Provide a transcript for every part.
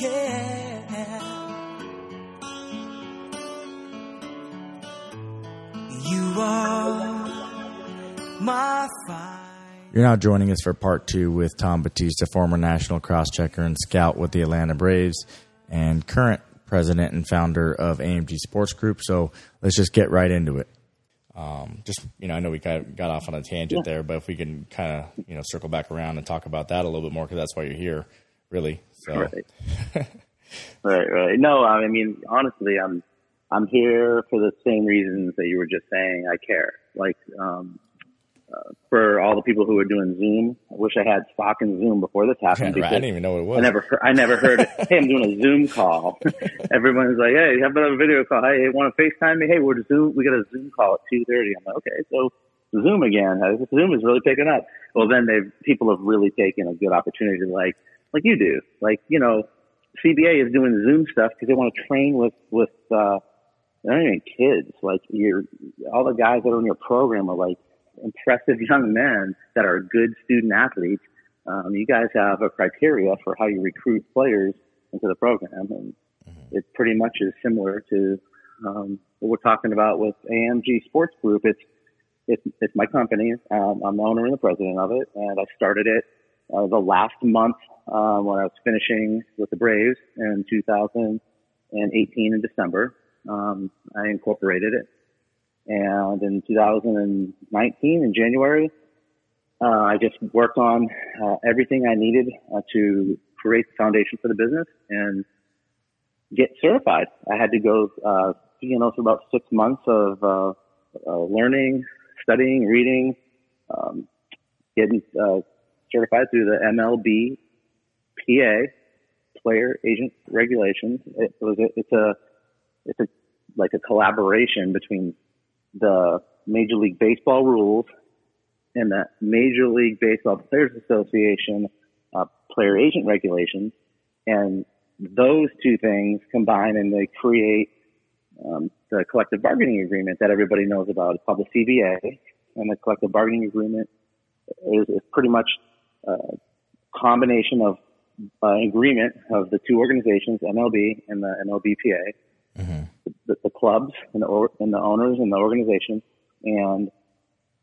yeah. You are my fire. You're now joining us for part two with Tom Battista, former national crosschecker and scout with the Atlanta Braves, and current president and founder of AMG Sports Group. So let's just get right into it. Um, just you know, I know we kind of got off on a tangent there, but if we can kind of you know circle back around and talk about that a little bit more, because that's why you're here, really. So Right. right, right. No, I mean, honestly, I'm, I'm here for the same reasons that you were just saying. I care. Like, um, uh, for all the people who are doing Zoom, I wish I had stock in Zoom before this happened. Right, I didn't even know what it was. I never, heard, I never heard. hey, I'm doing a Zoom call. Everyone's like, hey, how about a video call? Hey, want to FaceTime me? Hey, we're Zoom. We got a Zoom call at two thirty. I'm like, okay, so Zoom again. Zoom is really picking up. Well, then they've people have really taken a good opportunity to like, like you do, like you know, CBA is doing Zoom stuff because they want to train with with uh, they're not even kids. Like you're all the guys that are in your program are like impressive young men that are good student athletes. Um, you guys have a criteria for how you recruit players into the program, and it pretty much is similar to um, what we're talking about with AMG Sports Group. It's it's, it's my company. Um, I'm the owner and the president of it, and I started it uh, the last month um, when I was finishing with the Braves in 2018 in December. Um, I incorporated it, and in 2019 in January, uh, I just worked on uh, everything I needed uh, to create the foundation for the business and get certified. I had to go, uh, you know, for about six months of uh, uh, learning, studying, reading, um, getting uh, certified through the MLB PA Player Agent Regulations. It was it's a it's a like a collaboration between the Major League Baseball rules and the Major League Baseball Players Association uh, player agent regulations, and those two things combine and they create um, the collective bargaining agreement that everybody knows about. It's called the CBA, and the collective bargaining agreement is, is pretty much combination of uh, agreement of the two organizations, MLB and the MLBPA, the, the clubs and the, or, and the owners and the organization, and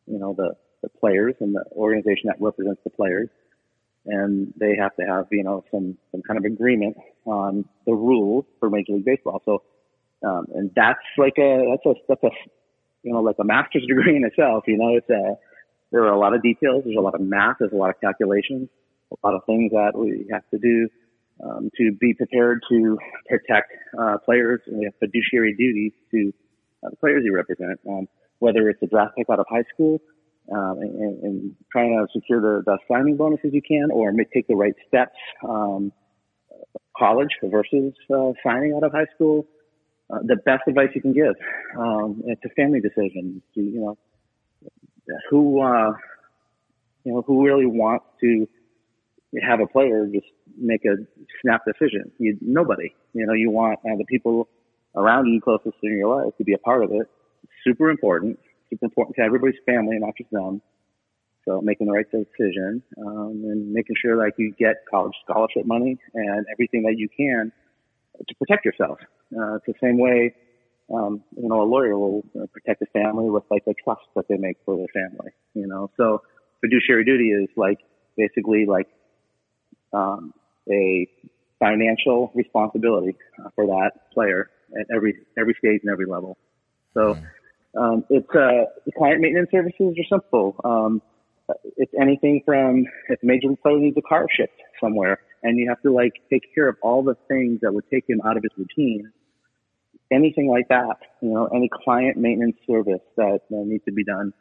you know the the players and the organization that represents the players, and they have to have you know some some kind of agreement on the rules for Major League Baseball. So, um, and that's like a that's a that's a you know like a master's degree in itself. You know, it's a there are a lot of details. There's a lot of math. There's a lot of calculations. A lot of things that we have to do um, to be prepared to protect uh, players. And we have fiduciary duties to uh, the players you represent, um, whether it's a draft pick out of high school um, and, and trying to secure the best signing bonuses you can, or take the right steps, um, college versus uh, signing out of high school. Uh, the best advice you can give. Um, it's a family decision. You know, who uh, you know who really wants to have a player just make a snap decision. You nobody. You know, you want uh, the people around you closest in your life to be a part of it. Super important. Super important to everybody's family, not just them. So making the right decision um, and making sure like you get college scholarship money and everything that you can to protect yourself. Uh, it's the same way, um, you know, a lawyer will uh, protect his family with like the trust that they make for their family. You know, so fiduciary duty is like basically like um, a financial responsibility for that player at every every stage and every level. So um, it's uh, the client maintenance services are simple. Um, it's anything from if a major league player needs a car shipped somewhere, and you have to like take care of all the things that would take him out of his routine. Anything like that, you know, any client maintenance service that uh, needs to be done,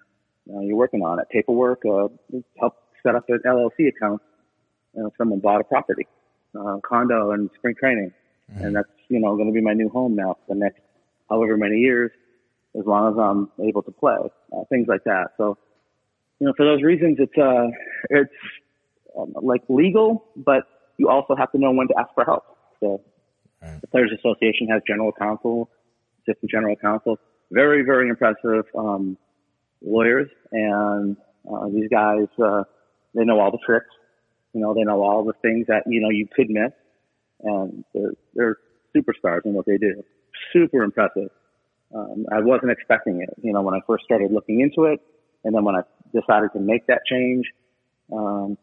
uh, you're working on it. Paperwork, uh, help set up an LLC account you know, someone bought a property, uh, condo and spring training. And that's, you know, going to be my new home now for the next however many years, as long as I'm able to play, uh, things like that. So, you know, for those reasons, it's, uh, it's um, like legal, but you also have to know when to ask for help. So the Players Association has general counsel, assistant general counsel, very, very impressive, um, lawyers. And, uh, these guys, uh, they know all the tricks. You know, they know all the things that, you know, you could miss. and they're they're superstars in what they do. Super impressive. Um, I wasn't expecting it, you know, when I first started looking into it, and then when I decided to make that change, um,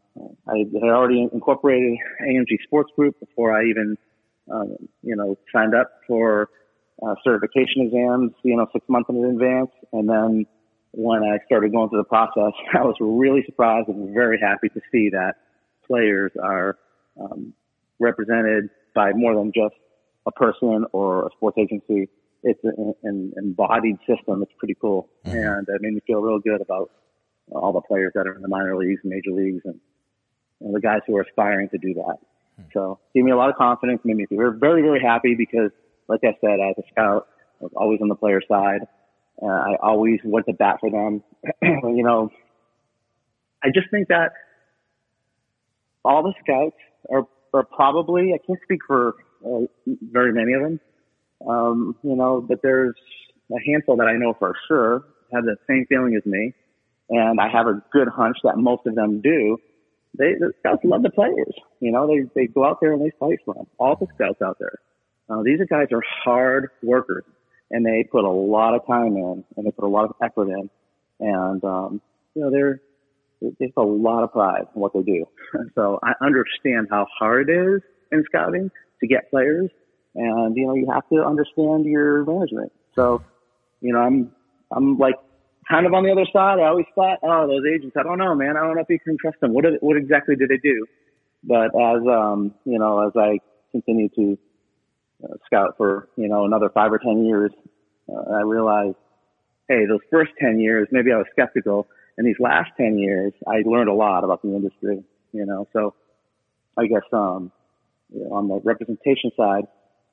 I had already incorporated AMG Sports Group before I even, um, you know, signed up for uh, certification exams, you know, six months in advance. And then when I started going through the process, I was really surprised and very happy to see that players are um, represented by more than just a person or a sports agency. It's an, an embodied system. It's pretty cool. Mm-hmm. And it made me feel real good about all the players that are in the minor leagues major leagues and, and the guys who are aspiring to do that. So gave me a lot of confidence, made me feel very, very happy because like I said, as a scout, I was always on the player side. Uh, I always went to bat for them. you know, I just think that all the scouts are, are probably, I can't speak for uh, very many of them, um, you know, but there's a handful that I know for sure have the same feeling as me. And I have a good hunch that most of them do. They, the scouts love the players. You know, they, they go out there and they fight for them. All the scouts out there. Uh, these guys are hard workers and they put a lot of time in and they put a lot of effort in. And, um, you know, they're, they a lot of pride in what they do. so I understand how hard it is in scouting to get players. And, you know, you have to understand your management. So, you know, I'm, I'm like kind of on the other side. I always thought, oh, those agents, I don't know, man. I don't know if you can trust them. What, did, what exactly did they do? But as, um, you know, as I continue to uh, scout for, you know, another five or 10 years, uh, I realized, hey, those first 10 years, maybe I was skeptical. And these last 10 years, I learned a lot about the industry, you know, so I guess, um, you know, on the representation side,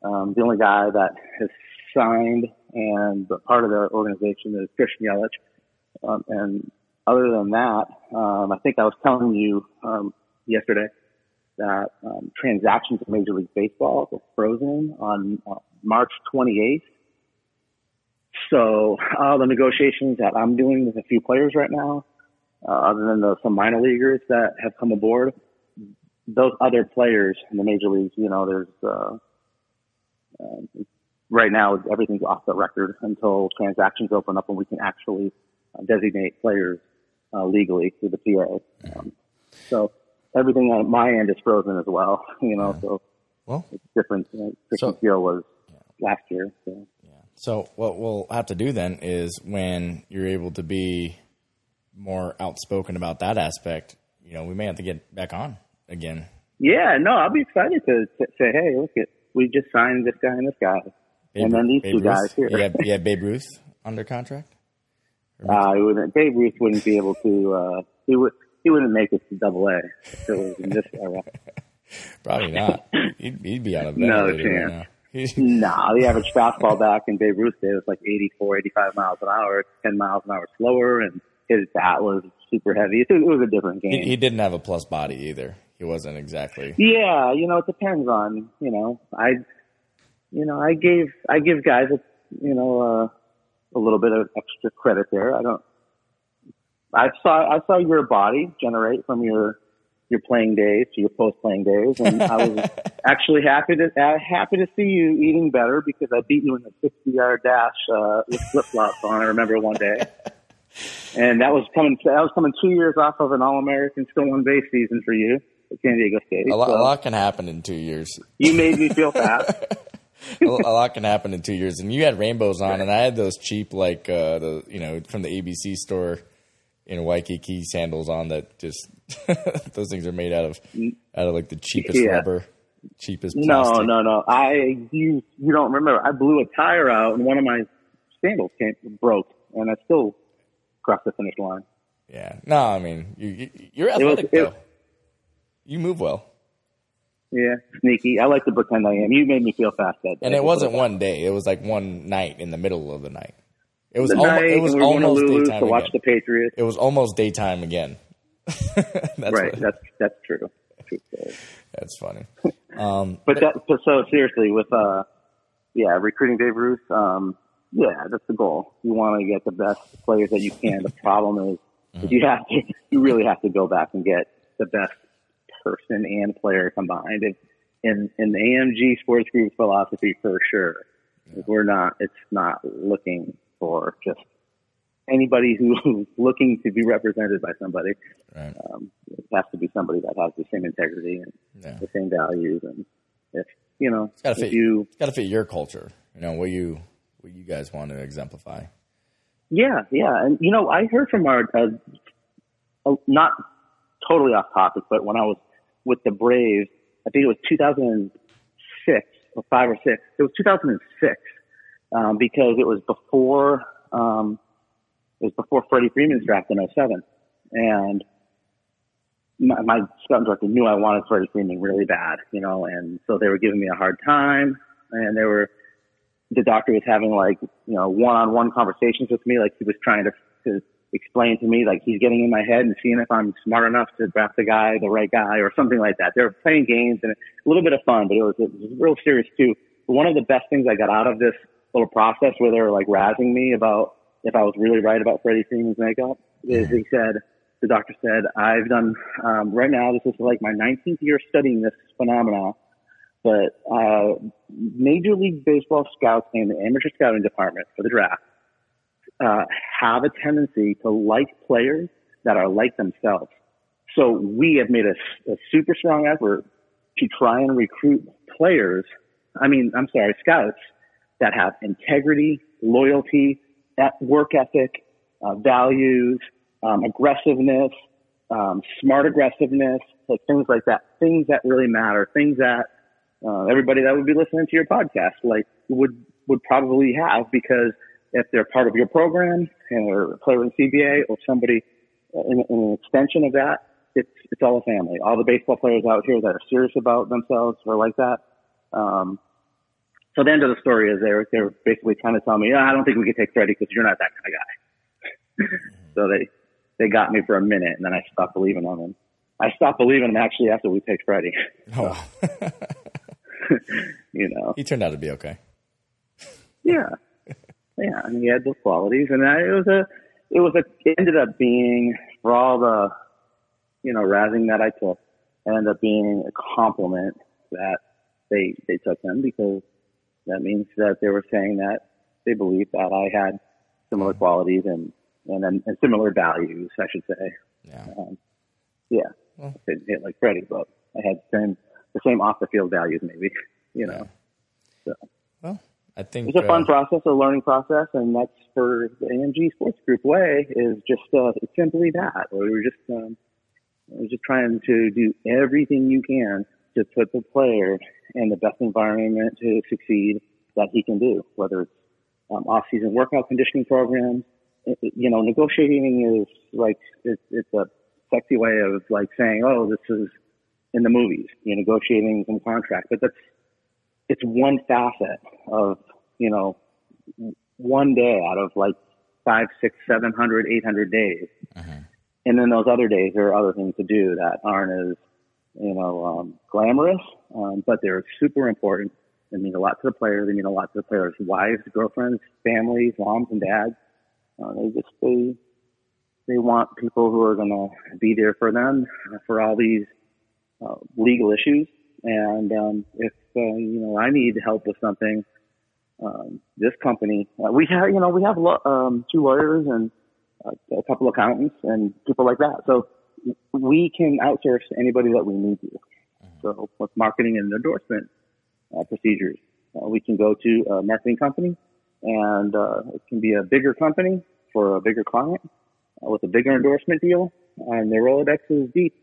um, the only guy that has signed and part of the organization is Christian Yelich. Um, and other than that, um, I think I was telling you um, yesterday that um, transactions in Major League Baseball were frozen on uh, March 28th. So all uh, the negotiations that I'm doing with a few players right now, uh, other than the, some minor leaguers that have come aboard, those other players in the major leagues, you know, there's uh, uh, right now everything's off the record until transactions open up and we can actually uh, designate players uh, legally through the PA. Um, so everything on my end is frozen as well. You know, yeah. so well, it's different. You know, Christian so, Field was yeah. last year. So. Yeah. So what we'll have to do then is when you're able to be more outspoken about that aspect, you know, we may have to get back on again. Yeah, no, I'll be excited to, to say, hey, look at we just signed this guy and this guy, Babe, and then these Babe two Ruth? guys here. Yeah, yeah, Babe Ruth under contract. Uh, he wouldn't, Babe Ruth wouldn't be able to. Uh, he would he wouldn't make it to Double A if it was in this era. Probably not. He'd, he'd be on a no chance. Right nah, the average fastball back in Babe Ruth's day was like 84, 85 miles an hour, 10 miles an hour slower, and his bat was super heavy. It was a different game. He, he didn't have a plus body either. He wasn't exactly. Yeah, you know, it depends on, you know, I, you know, I gave, I give guys a, you know, uh, a little bit of extra credit there. I don't, I saw I saw your body generate from your your playing days to your post playing days, and I was actually happy to uh, happy to see you eating better because I beat you in the 60 yard dash uh, with flip flops on. I remember one day, and that was coming that was coming two years off of an All American still on base season for you at San Diego State. A lot, so, a lot can happen in two years. You made me feel fast. a, lot can happen in two years, and you had rainbows on, and I had those cheap like uh, the you know from the ABC store in Waikiki sandals on that just those things are made out of out of like the cheapest yeah. rubber, cheapest. Plastic. No, no, no. I you you don't remember? I blew a tire out and one of my sandals came broke, and I still crossed the finish line. Yeah. No, I mean you, you're athletic was, though. It, you move well. Yeah, sneaky. I like to pretend I am. You made me feel fast that day. And it wasn't one day. It was like one night in the middle of the night. It was, almost, it was almost daytime to watch again. the Patriots. It was almost daytime again. that's right. What, that's that's true. that's funny. Um, but that, but so seriously, with uh, yeah, recruiting Babe Ruth, um, yeah, that's the goal. You want to get the best players that you can. The problem is, mm-hmm. you have to, you really have to go back and get the best person and player combined. If in in the AMG Sports Group philosophy for sure. We're not. It's not looking for just anybody who's looking to be represented by somebody. Right. Um, it has to be somebody that has the same integrity and Yeah. the same values. And if you know, It's gotta fit. you it's gotta fit your culture. You know what you what you guys want to exemplify. Yeah, yeah, and you know, I heard from our uh, not totally off topic, but when I was with the Braves, I think it was 2006 or five or six. It was 2006 um, because it was before um, it was before Freddie Freeman's draft in 07. and my, my scouting director knew I wanted Freddie Freeman really bad, you know, and so they were giving me a hard time, and they were the doctor was having like you know one-on-one conversations with me, like he was trying to, to explain to me like he's getting in my head and seeing if I'm smart enough to draft the guy, the right guy, or something like that. They were playing games and a little bit of fun, but it was, it was real serious too. But one of the best things I got out of this little process where they were like razzing me about if I was really right about Freddie Freeman's makeup is he said, the doctor said, I've done, um, right now, this is like my 19th year studying this phenomenon, but, uh, Major League Baseball scouts and the amateur scouting department for the draft, uh, have a tendency to like players that are like themselves. So we have made a, a super strong effort to try and recruit players. I mean, I'm sorry, scouts that have integrity, loyalty, work ethic, uh, values, um, aggressiveness, um, smart aggressiveness, like things like that. Things that really matter. Things that uh, everybody that would be listening to your podcast like would would probably have because if they're part of your program and they're a player in CBA or somebody in, in an extension of that, it's it's all a family. All the baseball players out here that are serious about themselves are like that. Um, so the end of the story is they're they're basically trying to tell me, yeah, I don't think we can take Freddie because you're not that kind of guy. so they they got me for a minute, and then I stopped believing on them. And I stopped believing them actually after we picked Freddie. Oh, you know, he turned out to be okay. yeah, yeah, and he had those qualities, and I, it was a it was a it ended up being for all the you know razzing that I took, it ended up being a compliment that they they took him because that means that they were saying that they believed that I had similar qualities and and, and similar values, I should say. Yeah. Um, yeah, Well. I didn't hit like Freddie, but I had the same the same off the field values, maybe. You know, so Well, I think it's a fun uh, process, a learning process, and that's for the AMG Sports Group way is just uh, it's simply that. We were just um, we're just trying to do everything you can to put the player in the best environment to succeed that he can do, whether it's um, off-season workout conditioning programs. It- it- you know, negotiating is like it's, it's a sexy way of like saying, "Oh, this is in the movies." You're negotiating some contract, but that's it's one facet of you know one day out of like five, six, seven hundred, eight hundred days, and then those other days there are other things to do that aren't as you know um, glamorous, um, but they're super important. They mean a lot to the player. They mean a lot to the players' wives, girlfriends, families, moms, and dads. Uh, they just they they want people who are going to be there for them uh, for all these uh, legal issues. And um, if uh, you know I need help with something, um, this company uh, we have you know we have lo- um, two lawyers and uh, a couple accountants and people like that. So we can outsource anybody that we need to. So with marketing and endorsement uh, procedures, uh, we can go to a marketing company, and uh, it can be a bigger company for a bigger client uh, with a bigger endorsement deal, and their Rolodex is deep.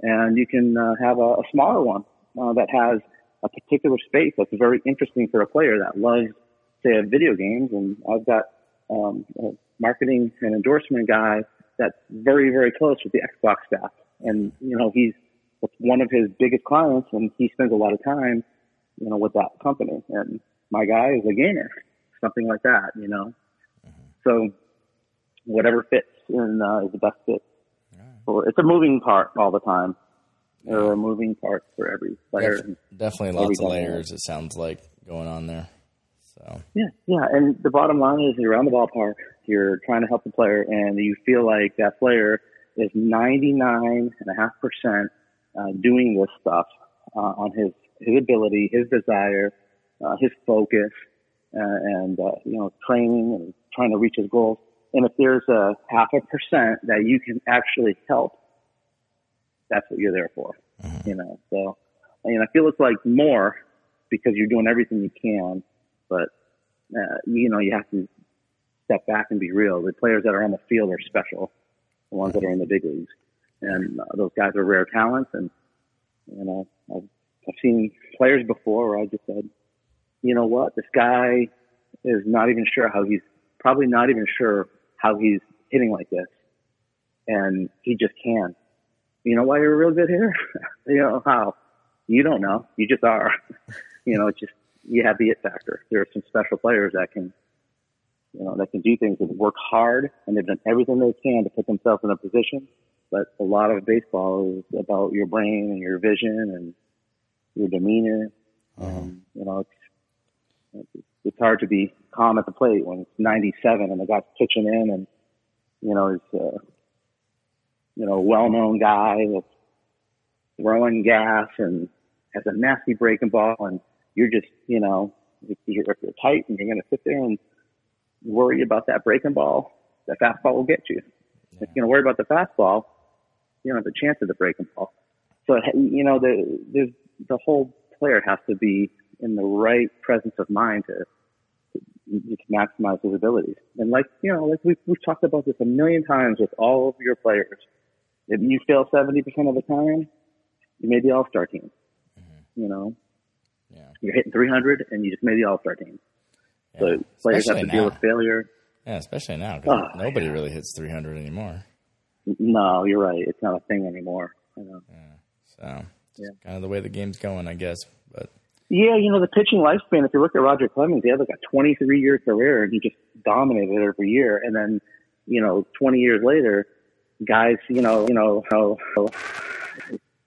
And you can uh, have a, a smaller one uh, that has a particular space that's very interesting for a player that loves, say, video games. And I've got um, a marketing and endorsement guy that's very, very close with the Xbox staff. And, you know, he's one of his biggest clients, and he spends a lot of time, you know, with that company. And my guy is a gamer, something like that, you know. So whatever fits in uh, is the best fit. For, it's a moving part all the time. There are moving parts for every player. def- definitely lots of layers. It sounds like going on there. So Yeah, yeah. And the bottom line is you're around the ballpark, you're trying to help the player, and you feel like that player is 99.5% uh, doing this stuff uh, on his his ability, his desire, uh, his focus, uh, and uh, you know, training and trying to reach his goals. And if there's a half a percent that you can actually help, that's what you're there for. Mm-hmm. You know, so I mean, I feel it's like more because you're doing everything you can, but uh, you know, you have to step back and be real. The players that are on the field are special, the ones that are in the big leagues, and uh, those guys are rare talents. And you know, I've, I've seen players before where I just said, you know what, this guy is not even sure how he's probably not even sure how he's hitting like this, and he just can. You know why you're real good hitter? you know how? You don't know. You just are. you know, it's just you have the it factor. There are some special players that can, you know, that can do things that work hard and they've done everything they can to put themselves in a position. But a lot of baseball is about your brain and your vision and your demeanor. Um, you know, it's, it's hard to be calm at the plate when it's 97 and the guy's pitching in and, you know, he's, uh, you know, well-known guy that's throwing gas and has a nasty breaking ball and you're just, you know, if you're, if you're tight and you're going to sit there and worry about that breaking ball, the fastball will get you. Yeah. If you're going to worry about the fastball, you don't have a chance of the breaking ball. So, you know, the, the, the whole player has to be in the right presence of mind to, to maximize his abilities. And like, you know, like we've, we've talked about this a million times with all of your players. If you fail 70% of the time, you made the all-star team, mm-hmm. you know, yeah. You're hitting 300 and you just made the All Star team. Yeah. So players especially have to now. deal with failure. Yeah, especially now because oh, nobody yeah. really hits 300 anymore. No, you're right. It's not a thing anymore. You know? Yeah. So yeah. kind of the way the game's going, I guess. But yeah, you know the pitching lifespan. If you look at Roger Clemens, he had like a 23 year career and he just dominated every year. And then, you know, 20 years later, guys, you know, you know how, how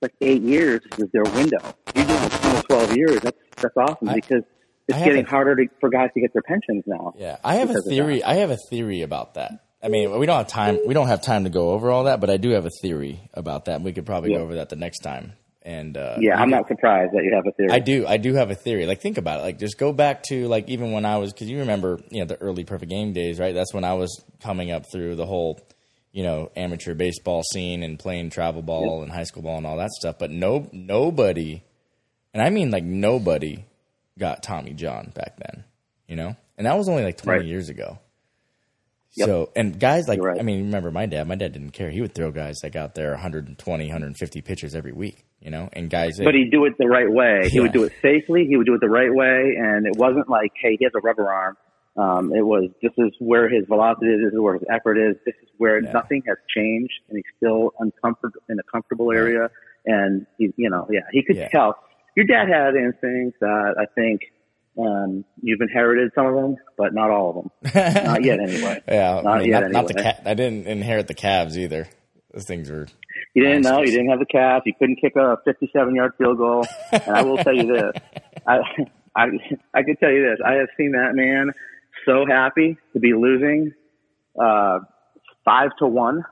like eight years is their window. Doing 10 or 12 years. That's, that's awesome I, because it's getting a, harder to, for guys to get their pensions now. Yeah. I have a theory. I have a theory about that. I mean, we don't have time. We don't have time to go over all that, but I do have a theory about that. We could probably yeah. go over that the next time. And uh, yeah, I'm not surprised that you have a theory. I do. I do have a theory. Like, think about it. Like, just go back to like even when I was because you remember, you know, the early perfect game days, right? That's when I was coming up through the whole you know amateur baseball scene and playing travel ball and high school ball and all that stuff. But no nobody, and I mean like nobody, got Tommy John back then. You know, and that was only like twenty right. years ago. Yep. So and guys like right. I mean remember my dad my dad didn't care he would throw guys like out there 120 150 pitches every week you know and guys but he'd do it the right way yeah. he would do it safely he would do it the right way and it wasn't like hey he has a rubber arm um, it was this is where his velocity is, this is where his effort is, this is where yeah. nothing has changed, and he's still uncomfortable in a comfortable area. And he, you know, yeah, he could yeah. tell. Your dad had instincts that I think um, you've inherited some of them, but not all of them. not yet, anyway. Yeah, not I mean, yet. Not, anyway. not the cat. I didn't inherit the calves either. Those things were. You didn't know. You didn't have the calf. You couldn't kick a 57-yard field goal. and I will tell you this. I, I, I can tell you this. I have seen that man so happy to be losing uh, five to one,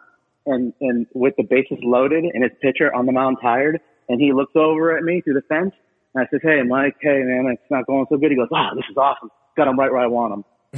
and and with the bases loaded and his pitcher on the mound tired, and he looks over at me through the fence, and I says, "Hey, Mike, hey man, it's not going so good." He goes, "Ah, oh, this is awesome. Got him right where I want him."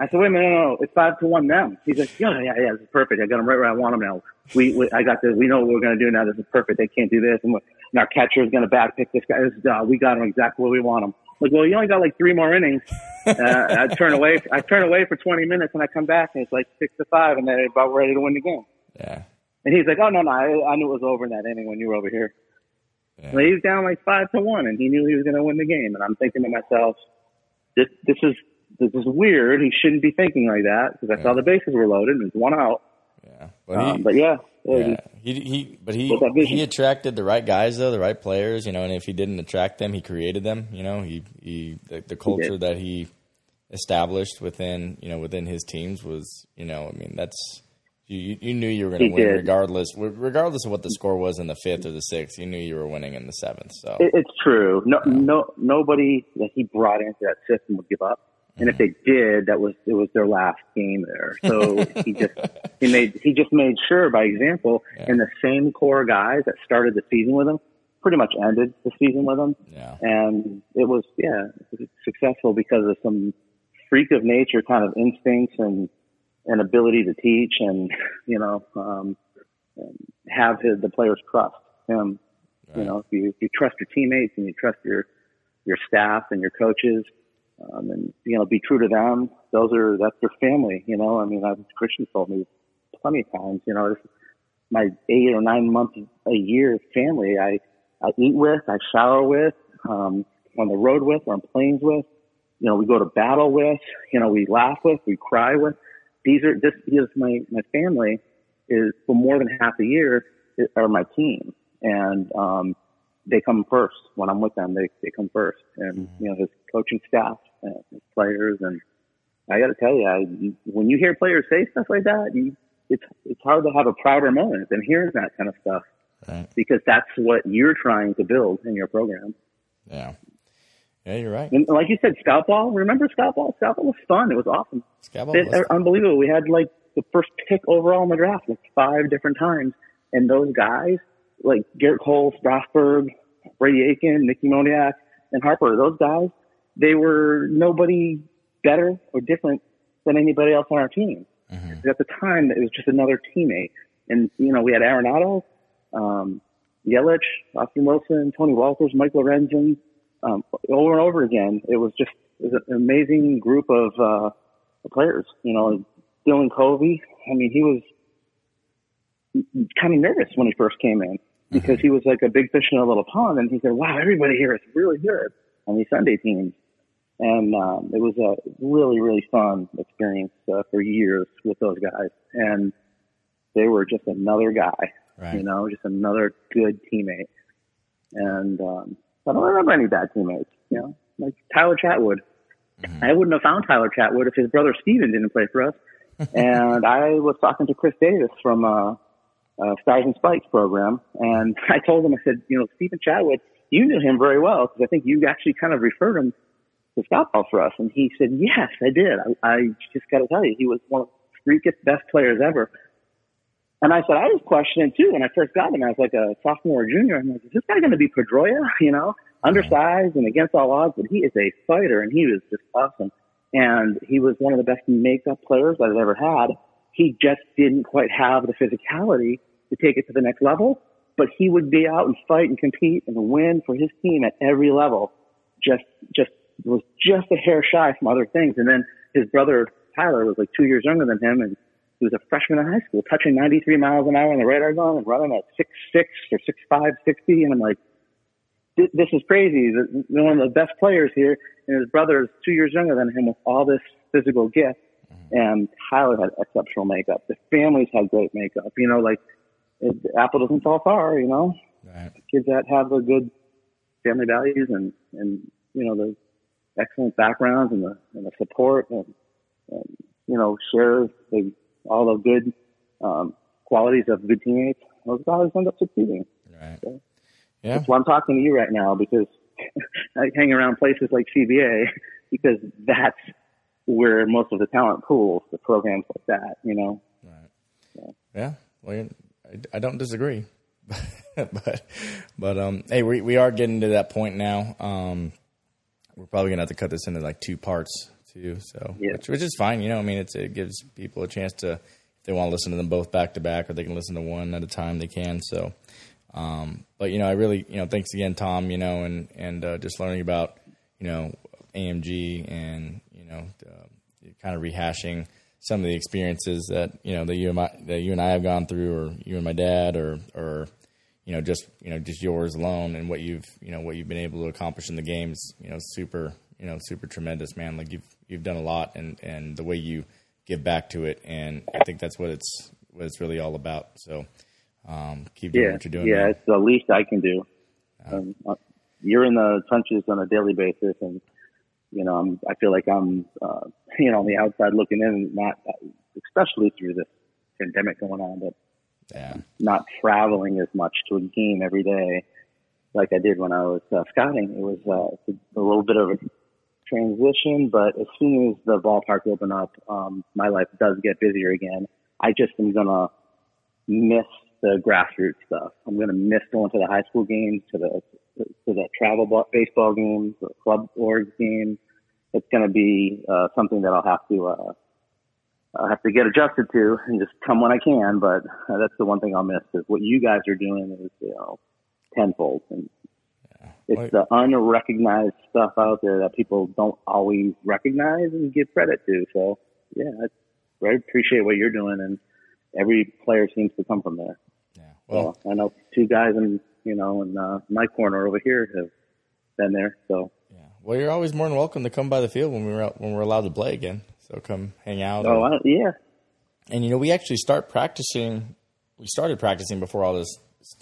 I said, "Wait a minute, no, no, it's five to one now." He's like, "Yeah, yeah, yeah, this is perfect. I got him right where I want him now. We, we I got this. We know what we're gonna do now. This is perfect. They can't do this, and, and our catcher is gonna back pick this guy. This, uh, we got him exactly where we want him." Like, well, you only got like three more innings. Uh, I turn away. I turn away for 20 minutes, and I come back, and it's like six to five, and they're about ready to win the game. Yeah. And he's like, "Oh no, no, I, I knew it was over in that inning when you were over here." Yeah. he was down like five to one, and he knew he was going to win the game. And I'm thinking to myself, "This, this is this is weird. He shouldn't be thinking like that because I yeah. saw the bases were loaded and there's one out." Yeah. But, um, but yeah, yeah, he, he, but he he attracted the right guys though, the right players, you know. And if he didn't attract them, he created them. You know, he he the, the culture he that he established within you know within his teams was you know I mean that's you you knew you were going to win did. regardless regardless of what the score was in the fifth or the sixth. You knew you were winning in the seventh. So it, it's true. No no nobody that he brought into that system would give up. And if they did, that was it was their last game there. So he just he made he just made sure by example, yeah. and the same core guys that started the season with him, pretty much ended the season with him. Yeah. And it was, yeah, it was successful because of some freak of nature kind of instincts and, and ability to teach and, you know, um, have his, the players trust him. You know, if you, if you trust your teammates and you trust your, your staff and your coaches, um, and, you know, be true to them. Those are, that's their family, you know, I mean, I've, Christian told me plenty of times, you know, my eight or nine months a year family I, I eat with, I shower with, um, on the road with, or on planes with, you know, we go to battle with, you know, we laugh with, we cry with. These are, this is my, my family is for more than half a year are my team. And, um, they come first when I'm with them. They, they come first and, mm-hmm. you know, his coaching staff his players. And I got to tell you, I, when you hear players say stuff like that, you, it's, it's hard to have a prouder moment than hearing that kind of stuff right. because that's what you're trying to build in your program. Yeah. Yeah, you're right. And like you said, scout ball. Remember scout ball? Scout ball was fun. It was awesome. Scout ball was uh, unbelievable. We had like the first pick overall in the draft like five different times, and those guys like Gerrit Cole, Strasburg, Brady Aiken, Mickey Moniak, and Harper. Those guys, they were nobody better or different than anybody else on our team. Mm-hmm. At the time, it was just another teammate. And, you know, we had Arenado, um, Yelich, Austin Wilson, Tony Wolters, Mike Lorenzen, um, over and over again. It was just it was an amazing group of, uh, players. You know, Dylan Covey, I mean, he was kind of nervous when he first came in because mm-hmm. he was like a big fish in a little pond. And he said, wow, everybody here is really good on these Sunday teams. And um, it was a really, really fun experience uh, for years with those guys. And they were just another guy, right. you know, just another good teammate. And um, I don't remember any bad teammates, you know, like Tyler Chatwood. Mm-hmm. I wouldn't have found Tyler Chatwood if his brother Steven didn't play for us. and I was talking to Chris Davis from uh, uh, Stars and Spikes program, and I told him, I said, you know, Stephen Chatwood, you knew him very well because I think you actually kind of referred him to scout ball for us. And he said, yes, I did. I, I just got to tell you, he was one of the freakiest best players ever. And I said, I was questioning too when I first got him. I was like a sophomore or junior. I'm like, is this guy going to be Pedroia? You know, undersized and against all odds, but he is a fighter and he was just awesome. And he was one of the best makeup players I've ever had. He just didn't quite have the physicality to take it to the next level, but he would be out and fight and compete and win for his team at every level. Just, just was just a hair shy from other things. And then his brother Tyler was like two years younger than him, and he was a freshman in high school, touching 93 miles an hour on the radar gun and running at six six or six five sixty. And I'm like, this is crazy. One of the best players here, and his brother is two years younger than him with all this physical gift. Mm-hmm. And Tyler had exceptional makeup. The families had great makeup. You know, like it, apple doesn't fall far. You know, right. kids that have the good family values and and you know the excellent backgrounds and the, and the support and, and, you know, share the, all the good, um, qualities of good teammates, those guys end up succeeding. Right. So, yeah. That's why I'm talking to you right now because I hang around places like CBA because that's where most of the talent pools, the programs like that, you know? Right. So. Yeah. Well, I, I don't disagree. but, but, um, hey, we, we are getting to that point now. Um, we're probably gonna have to cut this into like two parts too. So yeah. which, which is fine. You know, I mean, it gives people a chance to if they want to listen to them both back to back, or they can listen to one at a time. They can. So, um, but you know, I really you know, thanks again, Tom. You know, and and uh, just learning about you know AMG and you know uh, kind of rehashing some of the experiences that you know that you and my, that you and I have gone through, or you and my dad, or or you know, just you know, just yours alone and what you've you know what you've been able to accomplish in the games, you know, super you know, super tremendous, man. Like you've you've done a lot, and and the way you give back to it, and I think that's what it's what it's really all about. So um, keep doing yeah, what you're doing. Yeah, man. it's the least I can do. Um, uh, you're in the trenches on a daily basis, and you know, I'm, I feel like I'm, uh, you know, on the outside looking in, not especially through this pandemic going on, but yeah. not traveling as much to a game every day like I did when I was uh, scouting. It was uh, a little bit of a transition, but as soon as the ballpark open up, um, my life does get busier again. I just am gonna miss the grassroots stuff. I'm going to miss going to the high school games, to the to the travel ball, baseball games, the club org games. It's going to be uh, something that I'll have to uh, I'll have to get adjusted to and just come when I can. But uh, that's the one thing I'll miss is what you guys are doing is you know tenfold and. It's the unrecognized stuff out there that people don't always recognize and give credit to. So, yeah, I appreciate what you're doing, and every player seems to come from there. Yeah. Well, so I know two guys in you know in uh, my corner over here have been there. So yeah. Well, you're always more than welcome to come by the field when we're out, when we're allowed to play again. So come hang out. Oh, I, yeah. And you know, we actually start practicing. We started practicing before all this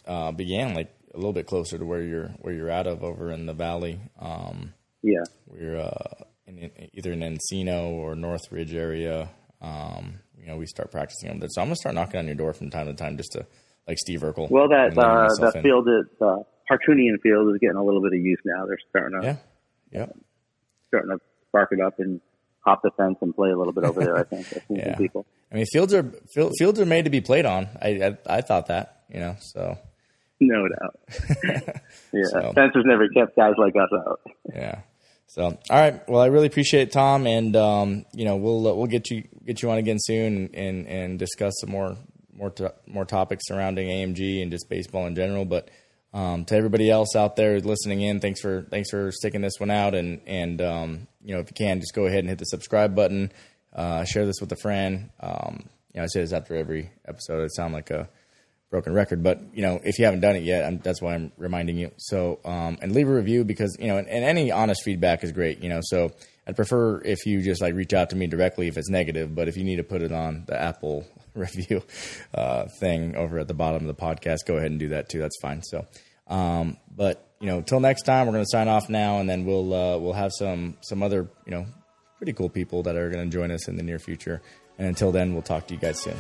uh, began, like a little bit closer to where you're where you're out of over in the valley. Um, yeah, we're uh, in, either in Encino or Northridge area. Um, you know, we start practicing them. So I'm gonna start knocking on your door from time to time, just to like Steve Urkel. Well, that uh, that in. field at uh, Hartunian Field is getting a little bit of use now. They're starting to yeah, yeah, starting to spark it up and hop the fence and play a little bit over there. I think. I yeah. people. I mean, fields are fields are made to be played on. I I, I thought that, you know. So no doubt. yeah, so, Spencer's never kept guys like us out. yeah. So, all right. Well, I really appreciate it, Tom, and um, you know we'll uh, we'll get you get you on again soon and and discuss some more more to, more topics surrounding AMG and just baseball in general. But um, to everybody else out there listening in, thanks for thanks for sticking this one out, and and um, you know if you can, just go ahead and hit the subscribe button, uh, share this with a friend. Um, you know, I say this after every episode. It sounds like a broken record. But you know, if you haven't done it yet, I'm, that's why I'm reminding you. So, um, and leave a review because you know, and, and, any honest feedback is great. You know, so I'd prefer if you just like reach out to me directly if it's negative. But if you need to put it on the Apple review uh, thing over at the bottom of the podcast, go ahead and do that too. That's fine. So, um, but you know, till next time, we're going to sign off now, and then we'll uh, we'll have some some other you know pretty cool people that are going to join us in the near future. And until then, we'll talk to you guys soon.